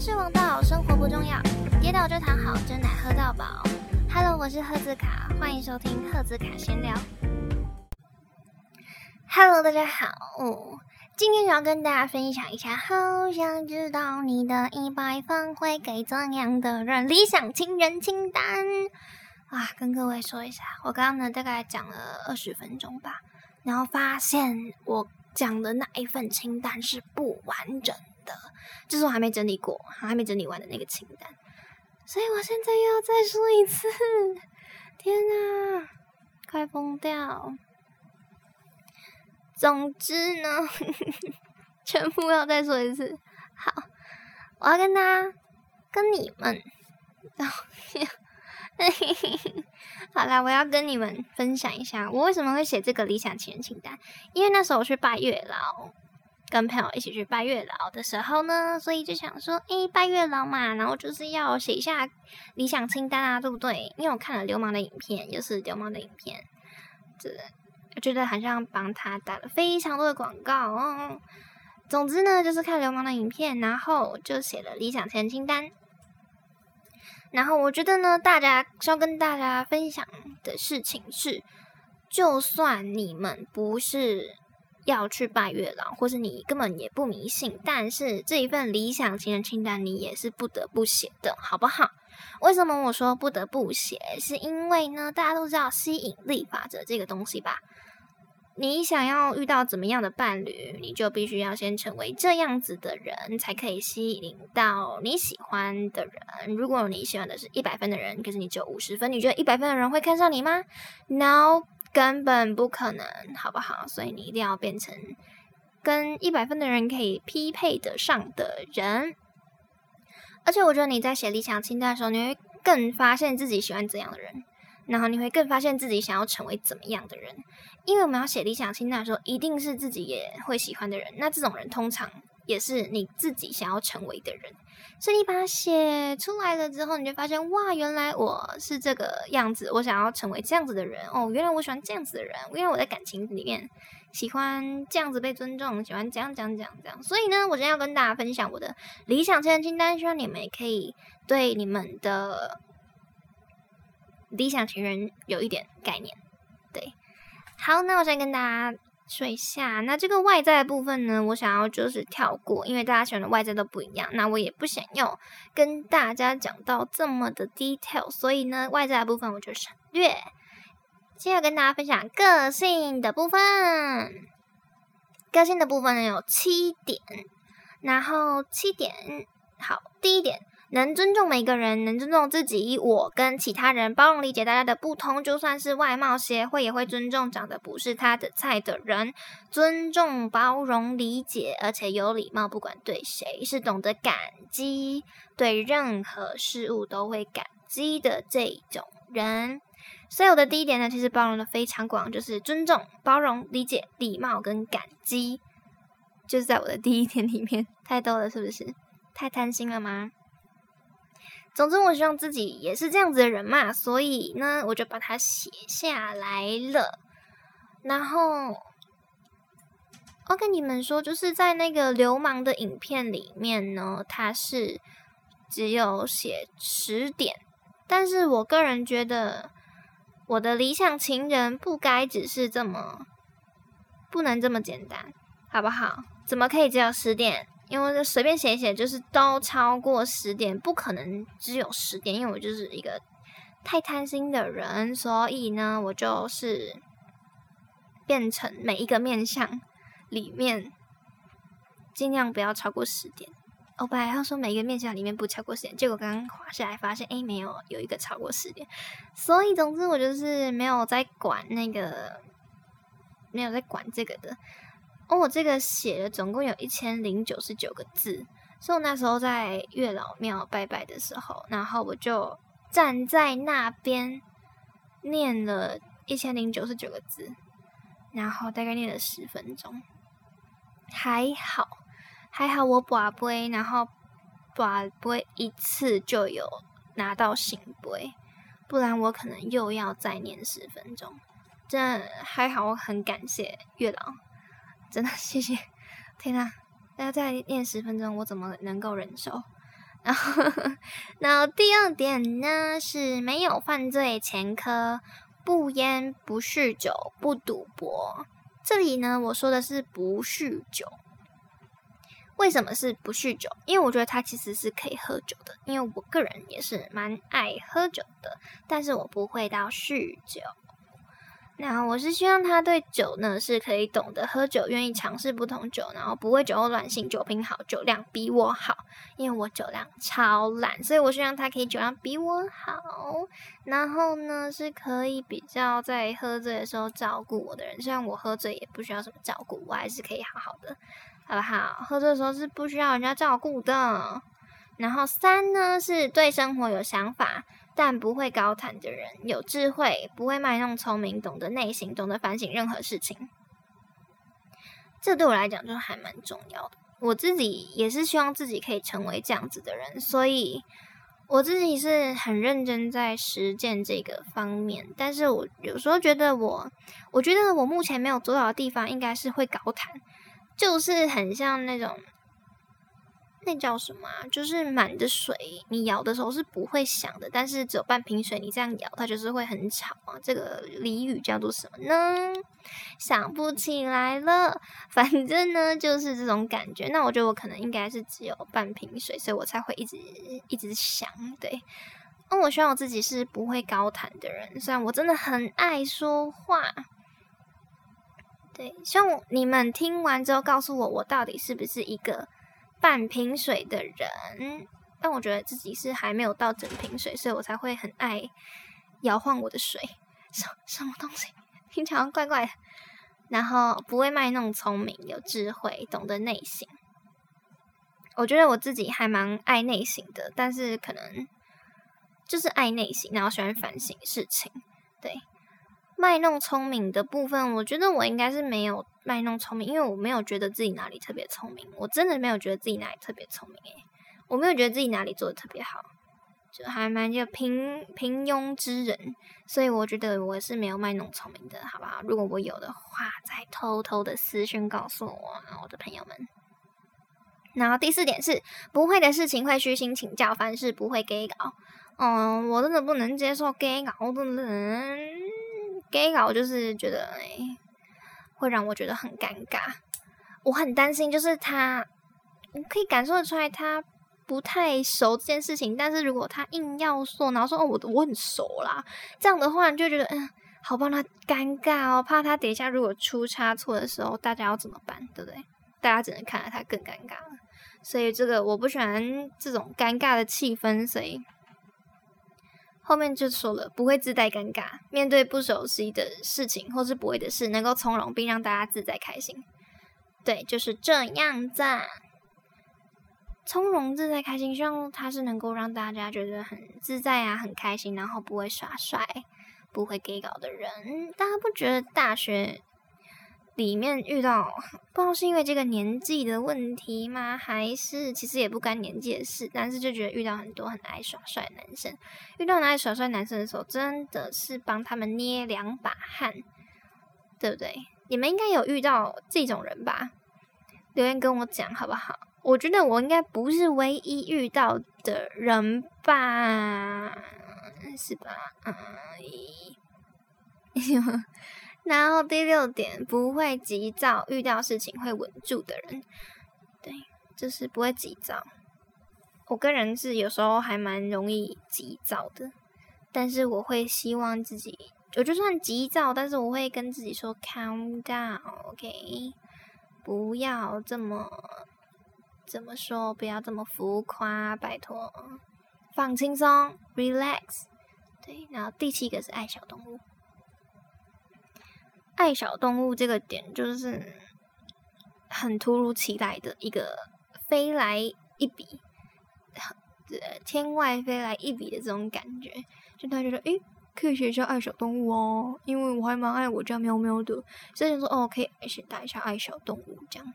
是王道，生活不重要，跌倒就躺好，真奶喝到饱。Hello，我是赫兹卡，欢迎收听赫兹卡闲聊。Hello，大家好，今天想要跟大家分享一下，好想知道你的一百分会给怎样的人？理想情人清单啊，跟各位说一下，我刚刚呢大概讲了二十分钟吧，然后发现我讲的那一份清单是不完整。就是我还没整理过，还没整理完的那个清单，所以我现在又要再说一次，天哪，快疯掉！总之呢，全部要再说一次。好，我要跟他，跟你们，好啦，我要跟你们分享一下，我为什么会写这个理想情人清单，因为那时候我去拜月老。跟朋友一起去拜月老的时候呢，所以就想说，诶，拜月老嘛，然后就是要写一下理想清单啊，对不对？因为我看了流氓的影片，又是流氓的影片，这我觉得好像帮他打了非常多的广告哦。总之呢，就是看流氓的影片，然后就写了理想情人清单。然后我觉得呢，大家要跟大家分享的事情是，就算你们不是。要去拜月老，或是你根本也不迷信，但是这一份理想情人清单你也是不得不写的，好不好？为什么我说不得不写？是因为呢，大家都知道吸引力法则这个东西吧？你想要遇到怎么样的伴侣，你就必须要先成为这样子的人，才可以吸引到你喜欢的人。如果你喜欢的是一百分的人，可是你只有五十分，你觉得一百分的人会看上你吗？No。根本不可能，好不好？所以你一定要变成跟一百分的人可以匹配得上的人。而且我觉得你在写理想清单的时候，你会更发现自己喜欢怎样的人，然后你会更发现自己想要成为怎么样的人。因为我们要写理想清单的时候，一定是自己也会喜欢的人。那这种人通常也是你自己想要成为的人。所以你把它写出来了之后，你就发现哇，原来我是这个样子，我想要成为这样子的人哦。原来我喜欢这样子的人，因为我在感情里面喜欢这样子被尊重，喜欢这样讲讲这样。所以呢，我今天要跟大家分享我的理想情人清单，希望你们也可以对你们的理想情人有一点概念。对，好，那我先跟大家。水下，那这个外在的部分呢？我想要就是跳过，因为大家喜欢的外在都不一样。那我也不想要跟大家讲到这么的 detail，所以呢，外在的部分我就省略。接下来跟大家分享个性的部分。个性的部分呢有七点，然后七点，好，第一点。能尊重每个人，能尊重自己，我跟其他人包容理解大家的不同，就算是外貌协会也会尊重长得不是他的菜的人，尊重、包容、理解，而且有礼貌，不管对谁，是懂得感激，对任何事物都会感激的这种人。所以我的第一点呢，其实包容的非常广，就是尊重、包容、理解、礼貌跟感激，就是在我的第一点里面，太多了，是不是？太贪心了吗？总之，我希望自己也是这样子的人嘛，所以呢，我就把它写下来了。然后，我跟你们说，就是在那个流氓的影片里面呢，它是只有写十点，但是我个人觉得，我的理想情人不该只是这么，不能这么简单，好不好？怎么可以只有十点？因为就随便写一写，就是都超过十点，不可能只有十点。因为我就是一个太贪心的人，所以呢，我就是变成每一个面相里面尽量不要超过十点。我本来要说每一个面相里面不超过十点，结果刚刚滑下来发现，哎，没有，有一个超过十点。所以总之，我就是没有在管那个，没有在管这个的。哦，我这个写了总共有一千零九十九个字，所以我那时候在月老庙拜拜的时候，然后我就站在那边念了一千零九十九个字，然后大概念了十分钟，还好，还好我把杯，然后把杯一次就有拿到醒杯，不然我可能又要再念十分钟，真还好，我很感谢月老。真的 谢谢，天呐！大家再念十分钟，我怎么能够忍受？然后，然后第二点呢是没有犯罪前科，不烟不酗酒不赌博。这里呢，我说的是不酗酒。为什么是不酗酒？因为我觉得他其实是可以喝酒的，因为我个人也是蛮爱喝酒的，但是我不会到酗酒。然后我是希望他对酒呢是可以懂得喝酒，愿意尝试不同酒，然后不会酒后乱性，酒品好，酒量比我好，因为我酒量超烂，所以我希望他可以酒量比我好。然后呢是可以比较在喝醉的时候照顾我的人，虽然我喝醉也不需要什么照顾，我还是可以好好的。好不好？喝醉的时候是不需要人家照顾的。然后三呢，是对生活有想法，但不会高谈的人，有智慧，不会卖弄聪明，懂得内省，懂得反省任何事情。这对我来讲就还蛮重要的。我自己也是希望自己可以成为这样子的人，所以我自己是很认真在实践这个方面。但是我有时候觉得我，我觉得我目前没有做到的地方，应该是会高谈。就是很像那种，那叫什么？就是满的水，你舀的时候是不会响的，但是只有半瓶水，你这样舀，它就是会很吵啊。这个俚语叫做什么呢？想不起来了。反正呢，就是这种感觉。那我觉得我可能应该是只有半瓶水，所以我才会一直一直想。对，那我希望我自己是不会高谈的人，虽然我真的很爱说话。对，希望你们听完之后告诉我，我到底是不是一个半瓶水的人？但我觉得自己是还没有到整瓶水，所以我才会很爱摇晃我的水。什什么东西？听起来怪怪的。然后不会卖弄聪明，有智慧，懂得内省。我觉得我自己还蛮爱内省的，但是可能就是爱内省，然后喜欢反省事情。对。卖弄聪明的部分，我觉得我应该是没有卖弄聪明，因为我没有觉得自己哪里特别聪明，我真的没有觉得自己哪里特别聪明诶，我没有觉得自己哪里做的特别好，就还蛮就平平庸之人，所以我觉得我是没有卖弄聪明的，好不好？如果我有的话，再偷偷的私讯告诉我，我的朋友们。然后第四点是，不会的事情会虚心请教，凡事不会给稿。嗯，我真的不能接受给稿的人。给搞就是觉得哎，会让我觉得很尴尬。我很担心，就是他，我可以感受得出来他不太熟这件事情。但是如果他硬要说，然后说哦，我我很熟啦，这样的话你就觉得嗯，好帮他尴尬哦，怕他等一下如果出差错的时候，大家要怎么办，对不对？大家只能看到他更尴尬了。所以这个我不喜欢这种尴尬的气氛，所以。后面就说了，不会自带尴尬，面对不熟悉的事情或是不会的事，能够从容并让大家自在开心。对，就是这样子，从容自在开心，希望他是能够让大家觉得很自在啊，很开心，然后不会耍帅，不会给搞的人。大家不觉得大学？里面遇到不知道是因为这个年纪的问题吗？还是其实也不干年纪的事，但是就觉得遇到很多很爱耍帅男生，遇到很爱耍帅男生的时候，真的是帮他们捏两把汗，对不对？你们应该有遇到这种人吧？留言跟我讲好不好？我觉得我应该不是唯一遇到的人吧？是吧？嗯。然后第六点，不会急躁，遇到事情会稳住的人，对，就是不会急躁。我个人是有时候还蛮容易急躁的，但是我会希望自己，我就算急躁，但是我会跟自己说 calm down，OK，不要这么怎么说，不要这么浮夸，拜托，放轻松，relax。对，然后第七个是爱小动物。爱小动物这个点就是很突如其来的一个飞来一笔，天外飞来一笔的这种感觉，就他觉得诶，可以学一下爱小动物哦，因为我还蛮爱我家喵喵的，所以说哦，可以先带一下爱小动物这样。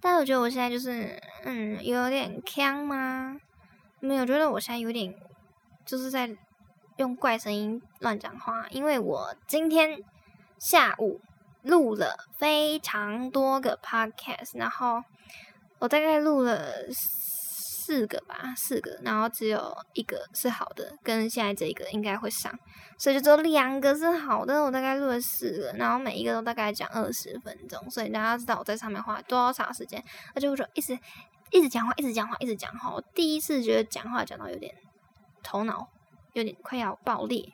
但我觉得我现在就是嗯，有点呛吗？没有，觉得我现在有点就是在。用怪声音乱讲话，因为我今天下午录了非常多个 podcast，然后我大概录了四个吧，四个，然后只有一个是好的，跟现在这一个应该会上，所以就只有两个是好的。我大概录了四个，然后每一个都大概讲二十分钟，所以大家知道我在上面花多长时间。而且我说一直一直讲话，一直讲话，一直讲话。我第一次觉得讲话讲到有点头脑有点快要爆裂，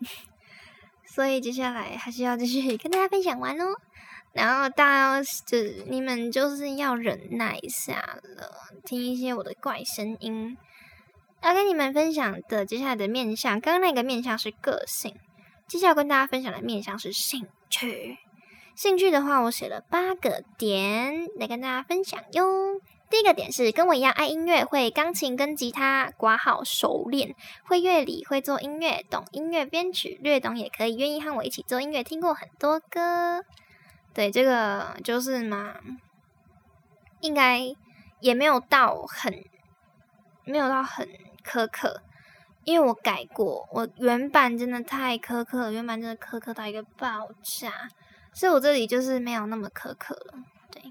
所以接下来还是要继续跟大家分享完哦。然后大家就你们就是要忍耐一下了，听一些我的怪声音。要跟你们分享的接下来的面相，刚刚那个面相是个性，接下来跟大家分享的面相是兴趣。兴趣的话，我写了八个点来跟大家分享哟。第一个点是跟我一样爱音乐，会钢琴跟吉他，刮好熟练，会乐理，会做音乐，懂音乐编曲，略懂也可以，愿意和我一起做音乐，听过很多歌。对，这个就是嘛，应该也没有到很没有到很苛刻，因为我改过，我原版真的太苛刻了，原版真的苛刻到一个爆炸，所以我这里就是没有那么苛刻了，对，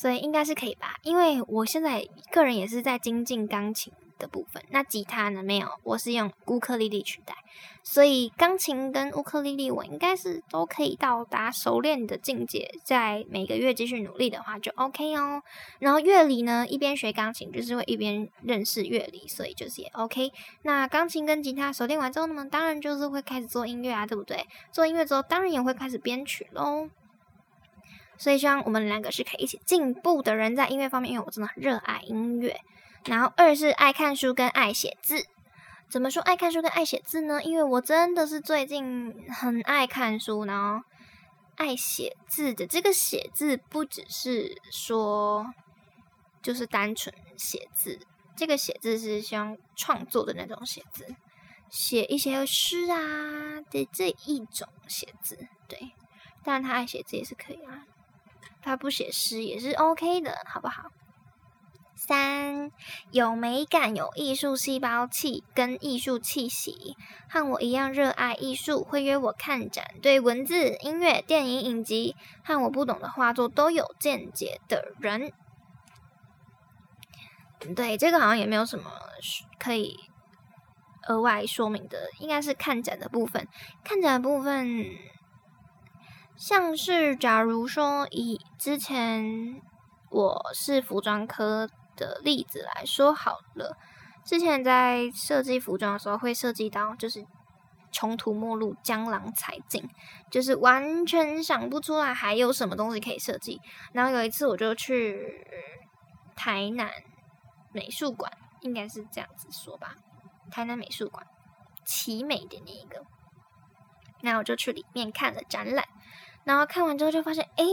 所以应该是可以吧，因为我现在个人也是在精进钢琴。的部分，那吉他呢？没有，我是用乌克丽丽取代，所以钢琴跟乌克丽丽我应该是都可以到达熟练的境界，在每个月继续努力的话就 OK 哦。然后乐理呢，一边学钢琴就是会一边认识乐理，所以就是也 OK。那钢琴跟吉他熟练完之后呢，当然就是会开始做音乐啊，对不对？做音乐之后，当然也会开始编曲喽。所以希望我们两个是可以一起进步的人，在音乐方面，因为我真的很热爱音乐。然后二是爱看书跟爱写字，怎么说爱看书跟爱写字呢？因为我真的是最近很爱看书，然后爱写字的。这个写字不只是说就是单纯写字，这个写字是希望创作的那种写字，写一些诗啊的这一种写字。对，当然他爱写字也是可以啊，他不写诗也是 OK 的，好不好？三有美感、有艺术细胞气跟艺术气息，和我一样热爱艺术，会约我看展，对文字、音乐、电影、影集和我不懂的画作都有见解的人。对，这个好像也没有什么可以额外说明的，应该是看展的部分。看展的部分，像是假如说以之前我是服装科。的例子来说好了，之前在设计服装的时候，会涉及到就是穷途末路、江郎才尽，就是完全想不出来还有什么东西可以设计。然后有一次我就去台南美术馆，应该是这样子说吧，台南美术馆奇美的那一个，那我就去里面看了展览，然后看完之后就发现，哎。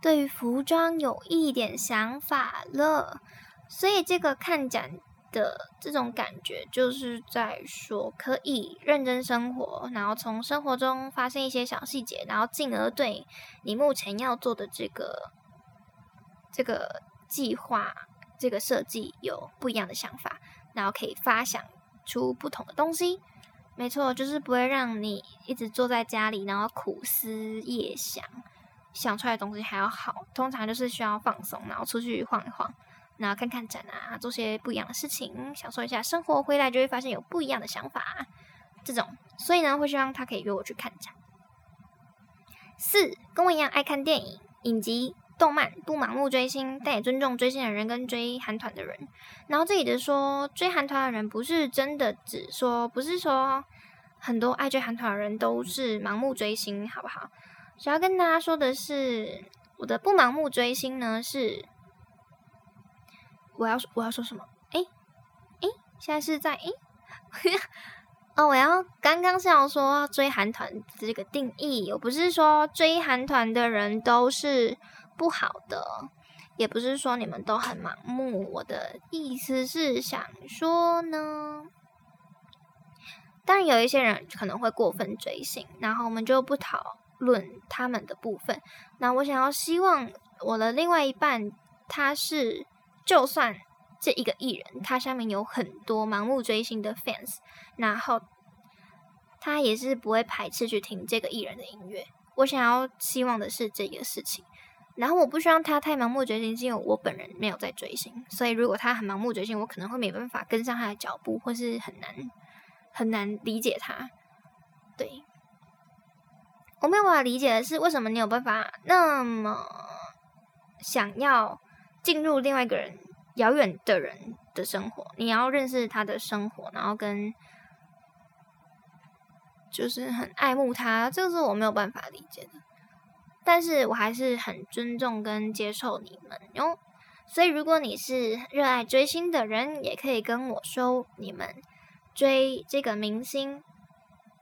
对服装有一点想法了，所以这个看展的这种感觉，就是在说可以认真生活，然后从生活中发现一些小细节，然后进而对你目前要做的这个这个计划、这个设计有不一样的想法，然后可以发想出不同的东西。没错，就是不会让你一直坐在家里，然后苦思夜想。想出来的东西还要好，通常就是需要放松，然后出去晃一晃，然后看看展啊，做些不一样的事情，享受一下生活。回来就会发现有不一样的想法，这种，所以呢，会希望他可以约我去看展。四，跟我一样爱看电影、影集、动漫，不盲目追星，但也尊重追星的人跟追韩团的人。然后这里的说追韩团的人，不是真的只说，不是说很多爱追韩团的人都是盲目追星，好不好？想要跟大家说的是，我的不盲目追星呢，是我要我要说什么？哎哎，现在是在哎 哦，我要刚刚是要说追韩团这个定义，我不是说追韩团的人都是不好的，也不是说你们都很盲目。我的意思是想说呢，当然有一些人可能会过分追星，然后我们就不讨。论他们的部分，那我想要希望我的另外一半，他是就算这一个艺人，他下面有很多盲目追星的 fans，然后他也是不会排斥去听这个艺人的音乐。我想要希望的是这个事情。然后我不希望他太盲目追星，是因为我本人没有在追星，所以如果他很盲目追星，我可能会没办法跟上他的脚步，或是很难很难理解他。对，我没有办法理解的是，为什么你有办法那么想要进入另外一个人遥远的人的生活？你要认识他的生活，然后跟就是很爱慕他，这个是我没有办法理解的。但是我还是很尊重跟接受你们哟，所以如果你是热爱追星的人，也可以跟我说你们追这个明星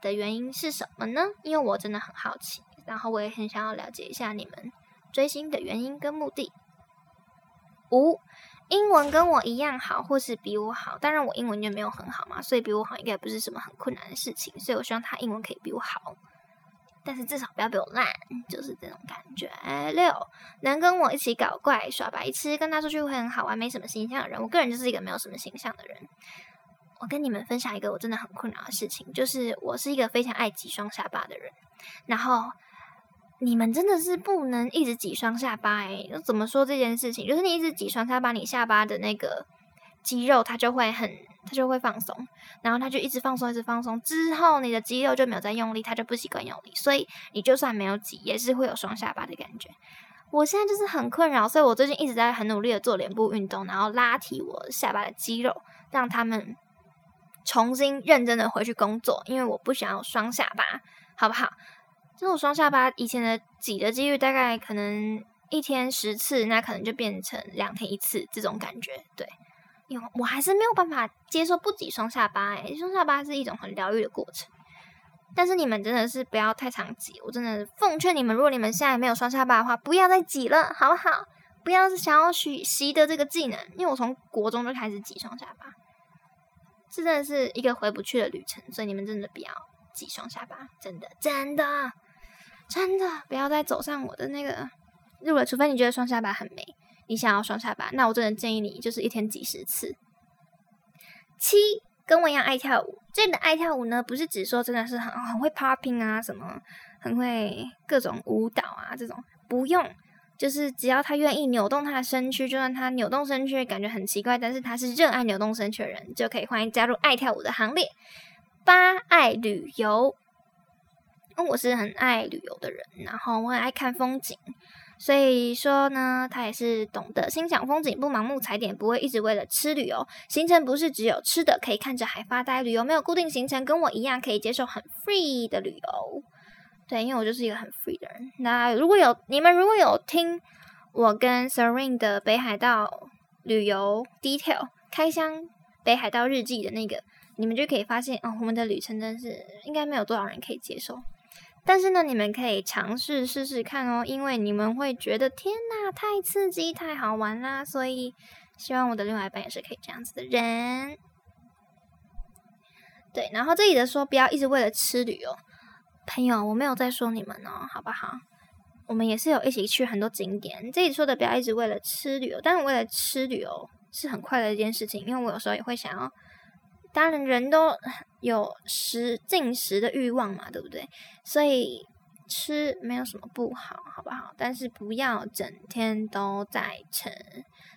的原因是什么呢？因为我真的很好奇，然后我也很想要了解一下你们追星的原因跟目的。五，英文跟我一样好，或是比我好，当然我英文就没有很好嘛，所以比我好应该不是什么很困难的事情，所以我希望他英文可以比我好。但是至少不要比我烂，就是这种感觉。六，能跟我一起搞怪耍白痴，跟他出去会很好玩，没什么形象的人。我个人就是一个没有什么形象的人。我跟你们分享一个我真的很困扰的事情，就是我是一个非常爱挤双下巴的人。然后你们真的是不能一直挤双下巴诶，怎么说这件事情？就是你一直挤双下巴，你下巴的那个肌肉它就会很。它就会放松，然后它就一直放松，一直放松。之后你的肌肉就没有再用力，它就不习惯用力，所以你就算没有挤，也是会有双下巴的感觉。我现在就是很困扰，所以我最近一直在很努力的做脸部运动，然后拉提我下巴的肌肉，让他们重新认真的回去工作。因为我不想要双下巴，好不好？这种双下巴以前的挤的几率大概可能一天十次，那可能就变成两天一次这种感觉，对。有，我还是没有办法接受不挤双下巴诶，双下巴是一种很疗愈的过程。但是你们真的是不要太常挤，我真的奉劝你们，如果你们现在没有双下巴的话，不要再挤了，好不好？不要想要学习的这个技能，因为我从国中就开始挤双下巴，这真的是一个回不去的旅程。所以你们真的不要挤双下巴，真的，真的，真的不要再走上我的那个路了，除非你觉得双下巴很美。你想要双下巴，那我真的建议你就是一天几十次。七，跟我一样爱跳舞。这里的爱跳舞呢，不是指说真的是很很会 popping 啊，什么很会各种舞蹈啊这种，不用，就是只要他愿意扭动他的身躯，就算他扭动身躯感觉很奇怪，但是他是热爱扭动身躯的人，就可以欢迎加入爱跳舞的行列。八，爱旅游。因为我是很爱旅游的人，然后我很爱看风景。所以说呢，他也是懂得欣赏风景，不盲目踩点，不会一直为了吃旅游。行程不是只有吃的，可以看着海发呆。旅游没有固定行程，跟我一样可以接受很 free 的旅游。对，因为我就是一个很 free 的人。那如果有你们如果有听我跟 Serene 的北海道旅游 detail 开箱北海道日记的那个，你们就可以发现哦，我们的旅程真是应该没有多少人可以接受。但是呢，你们可以尝试试试看哦，因为你们会觉得天哪，太刺激、太好玩啦！所以希望我的另外一半也是可以这样子的人。对，然后这里的说不要一直为了吃旅游，朋友，我没有在说你们哦，好不好？我们也是有一起去很多景点。这里说的不要一直为了吃旅游，但是为了吃旅游是很快乐的一件事情，因为我有时候也会想要。当然，人都有食进食的欲望嘛，对不对？所以吃没有什么不好，好不好？但是不要整天都在吃，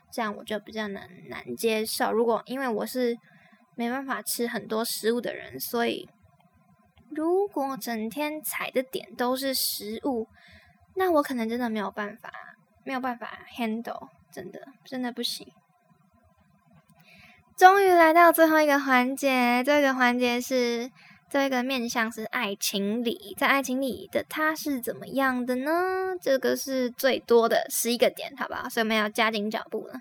这样我就比较难难接受。如果因为我是没办法吃很多食物的人，所以如果整天踩的点都是食物，那我可能真的没有办法，没有办法 handle，真的真的不行。终于来到最后一个环节，这个环节是这个面向是爱情里，在爱情里的他是怎么样的呢？这个是最多的十一个点，好不好？所以我们要加紧脚步了。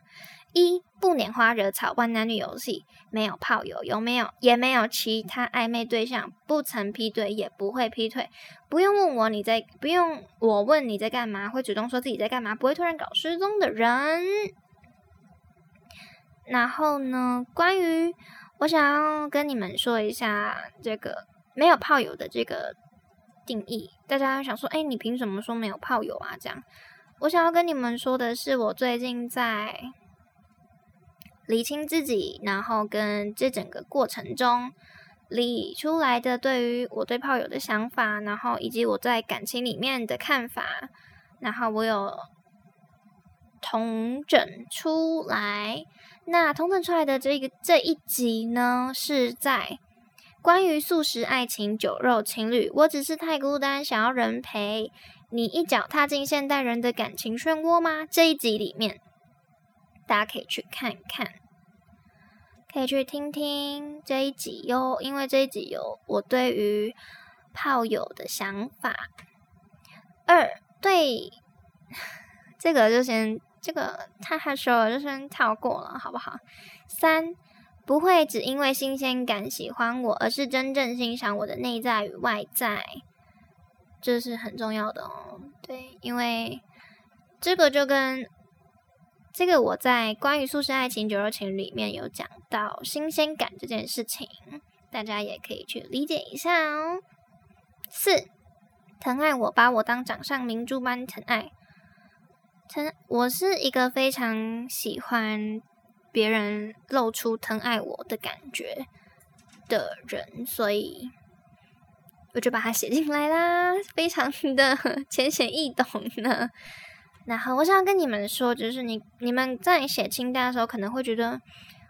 一不拈花惹草，玩男女游戏，没有炮友，有没有？也没有其他暧昧对象，不曾劈腿，也不会劈腿。不用问我你在，不用我问你在干嘛，会主动说自己在干嘛，不会突然搞失踪的人。然后呢？关于我想要跟你们说一下这个没有炮友的这个定义，大家想说，哎，你凭什么说没有炮友啊？这样，我想要跟你们说的是，我最近在理清自己，然后跟这整个过程中理出来的对于我对炮友的想法，然后以及我在感情里面的看法，然后我有同整出来。那同整出来的这个这一集呢，是在关于素食爱情、酒肉情侣，我只是太孤单，想要人陪。你一脚踏进现代人的感情漩涡吗？这一集里面，大家可以去看看，可以去听听这一集哟。因为这一集有我对于炮友的想法。二对 这个就先这个太害羞了，就先跳过了，好不好？三不会只因为新鲜感喜欢我，而是真正欣赏我的内在与外在。这是很重要的哦，对，因为这个就跟这个我在关于素食爱情、酒肉情里面有讲到新鲜感这件事情，大家也可以去理解一下哦。四，疼爱我，把我当掌上明珠般疼爱。曾，我是一个非常喜欢别人露出疼爱我的感觉的人，所以。我就把它写进来啦，非常的浅显易懂呢。然后我想要跟你们说，就是你你们在写清单的时候，可能会觉得，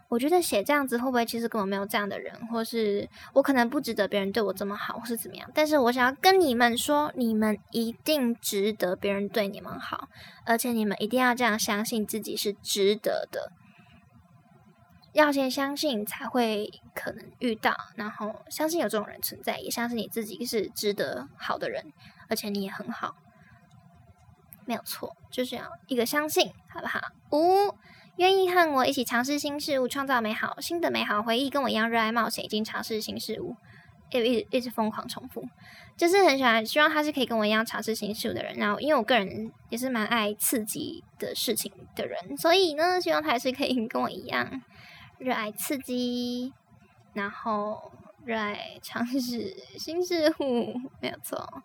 我觉得写这样子会不会其实根本没有这样的人，或是我可能不值得别人对我这么好，或是怎么样？但是我想要跟你们说，你们一定值得别人对你们好，而且你们一定要这样相信自己是值得的。要先相信，才会可能遇到，然后相信有这种人存在，也相信你自己是值得好的人，而且你也很好，没有错，就是要一个相信，好不好？五，愿意和我一起尝试新事物，创造美好新的美好回忆，跟我一样热爱冒险，已经尝试新事物，一一一直疯狂重复，就是很喜欢，希望他是可以跟我一样尝试新事物的人。然后，因为我个人也是蛮爱刺激的事情的人，所以呢，希望他也是可以跟我一样。热爱刺激，然后热爱尝试新事物，没有错。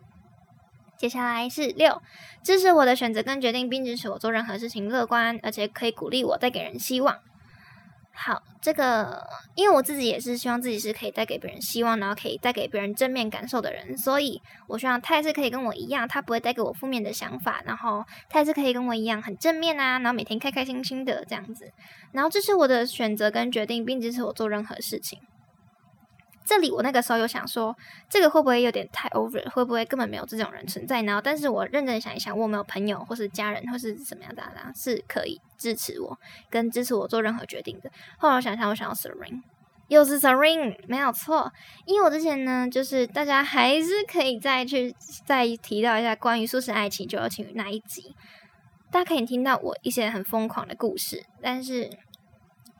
接下来是六，支持我的选择跟决定，并支持我做任何事情，乐观，而且可以鼓励我，带给人希望。好，这个因为我自己也是希望自己是可以带给别人希望，然后可以带给别人正面感受的人，所以我希望他也是可以跟我一样，他不会带给我负面的想法，然后他也是可以跟我一样很正面啊，然后每天开开心心的这样子，然后支持我的选择跟决定，并支持我做任何事情。这里我那个时候有想说，这个会不会有点太 over？会不会根本没有这种人存在呢？但是我认真想一想，我有没有朋友或是家人或是什么样的啊，是可以支持我跟支持我做任何决定的。后来我想想，我想要 Serene，又是 Serene，没有错。因为我之前呢，就是大家还是可以再去再提到一下关于素食爱情、就要情那一集，大家可以听到我一些很疯狂的故事。但是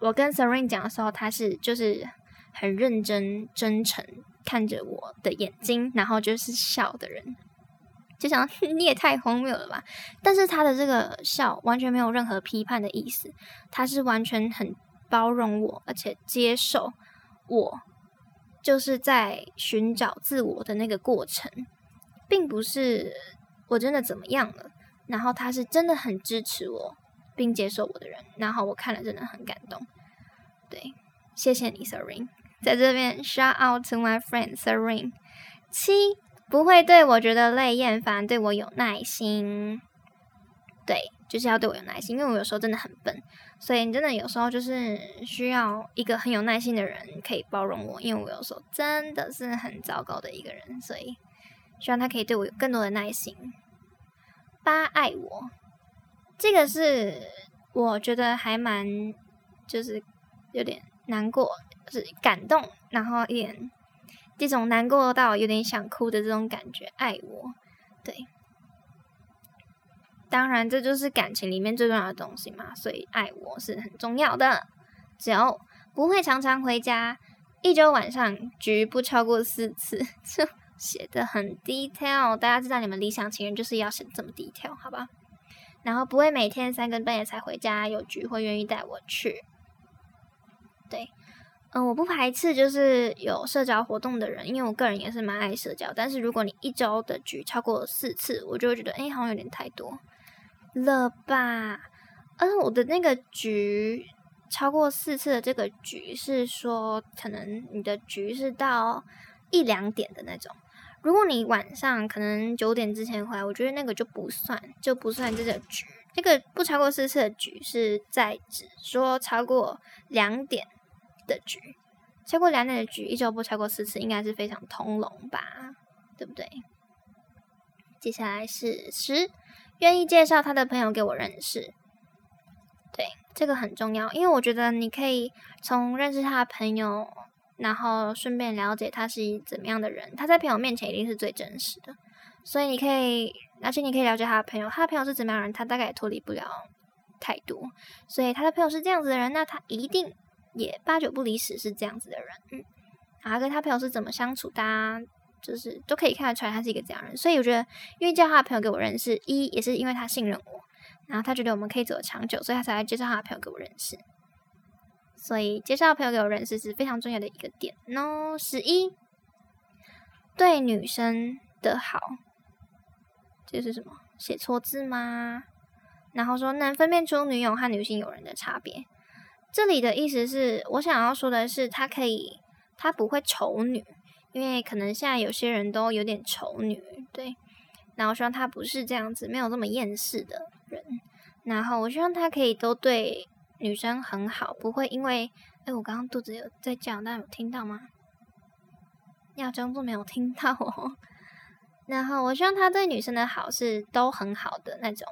我跟 Serene 讲的时候，他是就是。很认真、真诚看着我的眼睛，然后就是笑的人，就想 你也太荒谬了吧？但是他的这个笑完全没有任何批判的意思，他是完全很包容我，而且接受我就是在寻找自我的那个过程，并不是我真的怎么样了。然后他是真的很支持我并接受我的人，然后我看了真的很感动。对，谢谢你，Seren。在这边，shout out to my friend Serene。七不会对我觉得累厌烦，对我有耐心。对，就是要对我有耐心，因为我有时候真的很笨，所以你真的有时候就是需要一个很有耐心的人可以包容我，因为我有时候真的是很糟糕的一个人，所以希望他可以对我有更多的耐心。八爱我，这个是我觉得还蛮就是有点难过。是感动，然后一点这种难过到有点想哭的这种感觉，爱我，对，当然这就是感情里面最重要的东西嘛，所以爱我是很重要的。只要不会常常回家，一周晚上局不超过四次，就写的很 detail，大家知道你们理想情人就是要写这么 detail，好吧？然后不会每天三更半夜才回家，有局会愿意带我去，对。嗯，我不排斥就是有社交活动的人，因为我个人也是蛮爱社交。但是如果你一周的局超过四次，我就会觉得，哎，好像有点太多了吧？嗯，我的那个局超过四次的这个局是说，可能你的局是到一两点的那种。如果你晚上可能九点之前回来，我觉得那个就不算，就不算这个局。这个不超过四次的局是在指说超过两点的局，超过两点的局一周不超过四次，应该是非常通融吧，对不对？接下来是十，愿意介绍他的朋友给我认识，对，这个很重要，因为我觉得你可以从认识他的朋友，然后顺便了解他是怎么样的人，他在朋友面前一定是最真实的，所以你可以，而且你可以了解他的朋友，他的朋友是怎么样的人，他大概也脱离不了太多，所以他的朋友是这样子的人，那他一定也八九不离十是这样子的人，嗯，然后跟他朋友是怎么相处的？就是都可以看得出来他是一个这样人，所以我觉得，因为叫他的朋友给我认识，一也是因为他信任我，然后他觉得我们可以走得长久，所以他才来介绍他的朋友给我认识。所以介绍朋友给我认识是非常重要的一个点哦。十一，对女生的好，这是什么？写错字吗？然后说能分辨出女友和女性友人的差别。这里的意思是我想要说的是，他可以，他不会丑女。因为可能现在有些人都有点丑女，对，然后希望他不是这样子，没有这么厌世的人。然后我希望他可以都对女生很好，不会因为，哎，我刚刚肚子有在叫，大家有听到吗？要装作没有听到哦。然后我希望他对女生的好是都很好的那种，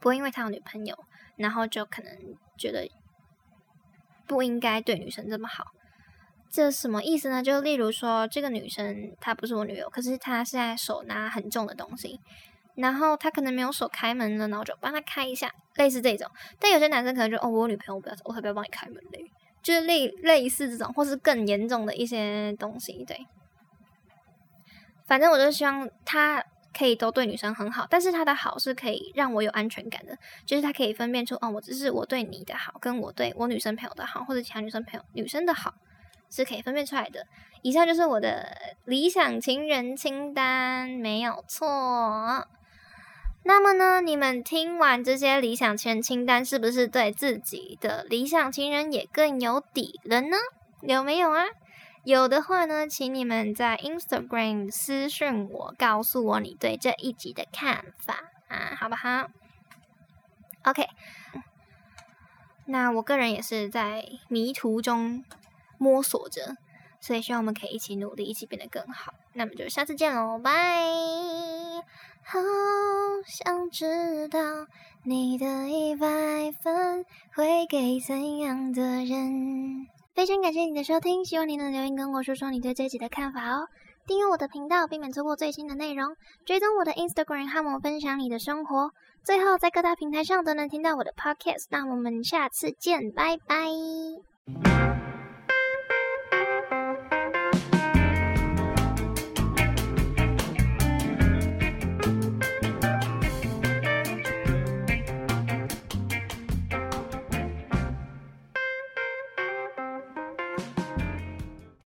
不会因为他有女朋友，然后就可能觉得不应该对女生这么好。这什么意思呢？就例如说，这个女生她不是我女友，可是她现在手拿很重的东西，然后她可能没有手开门了，然后就帮她开一下，类似这种。但有些男生可能就哦，我女朋友，我不要，我才不要帮你开门嘞，就是类类似这种，或是更严重的一些东西。对，反正我就希望他可以都对女生很好，但是他的好是可以让我有安全感的，就是他可以分辨出哦，我只是我对你的好，跟我对我女生朋友的好，或者其他女生朋友女生的好。是可以分辨出来的。以上就是我的理想情人清单，没有错。那么呢，你们听完这些理想情人清单，是不是对自己的理想情人也更有底了呢？有没有啊？有的话呢，请你们在 Instagram 私信我，告诉我你对这一集的看法啊，好不好？OK。那我个人也是在迷途中。摸索着，所以希望我们可以一起努力，一起变得更好。那么就下次见喽，拜！好想知道你的一百分会给怎样的人？非常感谢你的收听，希望你能留言跟我说说你对这集的看法哦。订阅我的频道，避免错过最新的内容。追踪我的 Instagram，和我分享你的生活。最后，在各大平台上都能听到我的 Podcast。那我们下次见，拜拜。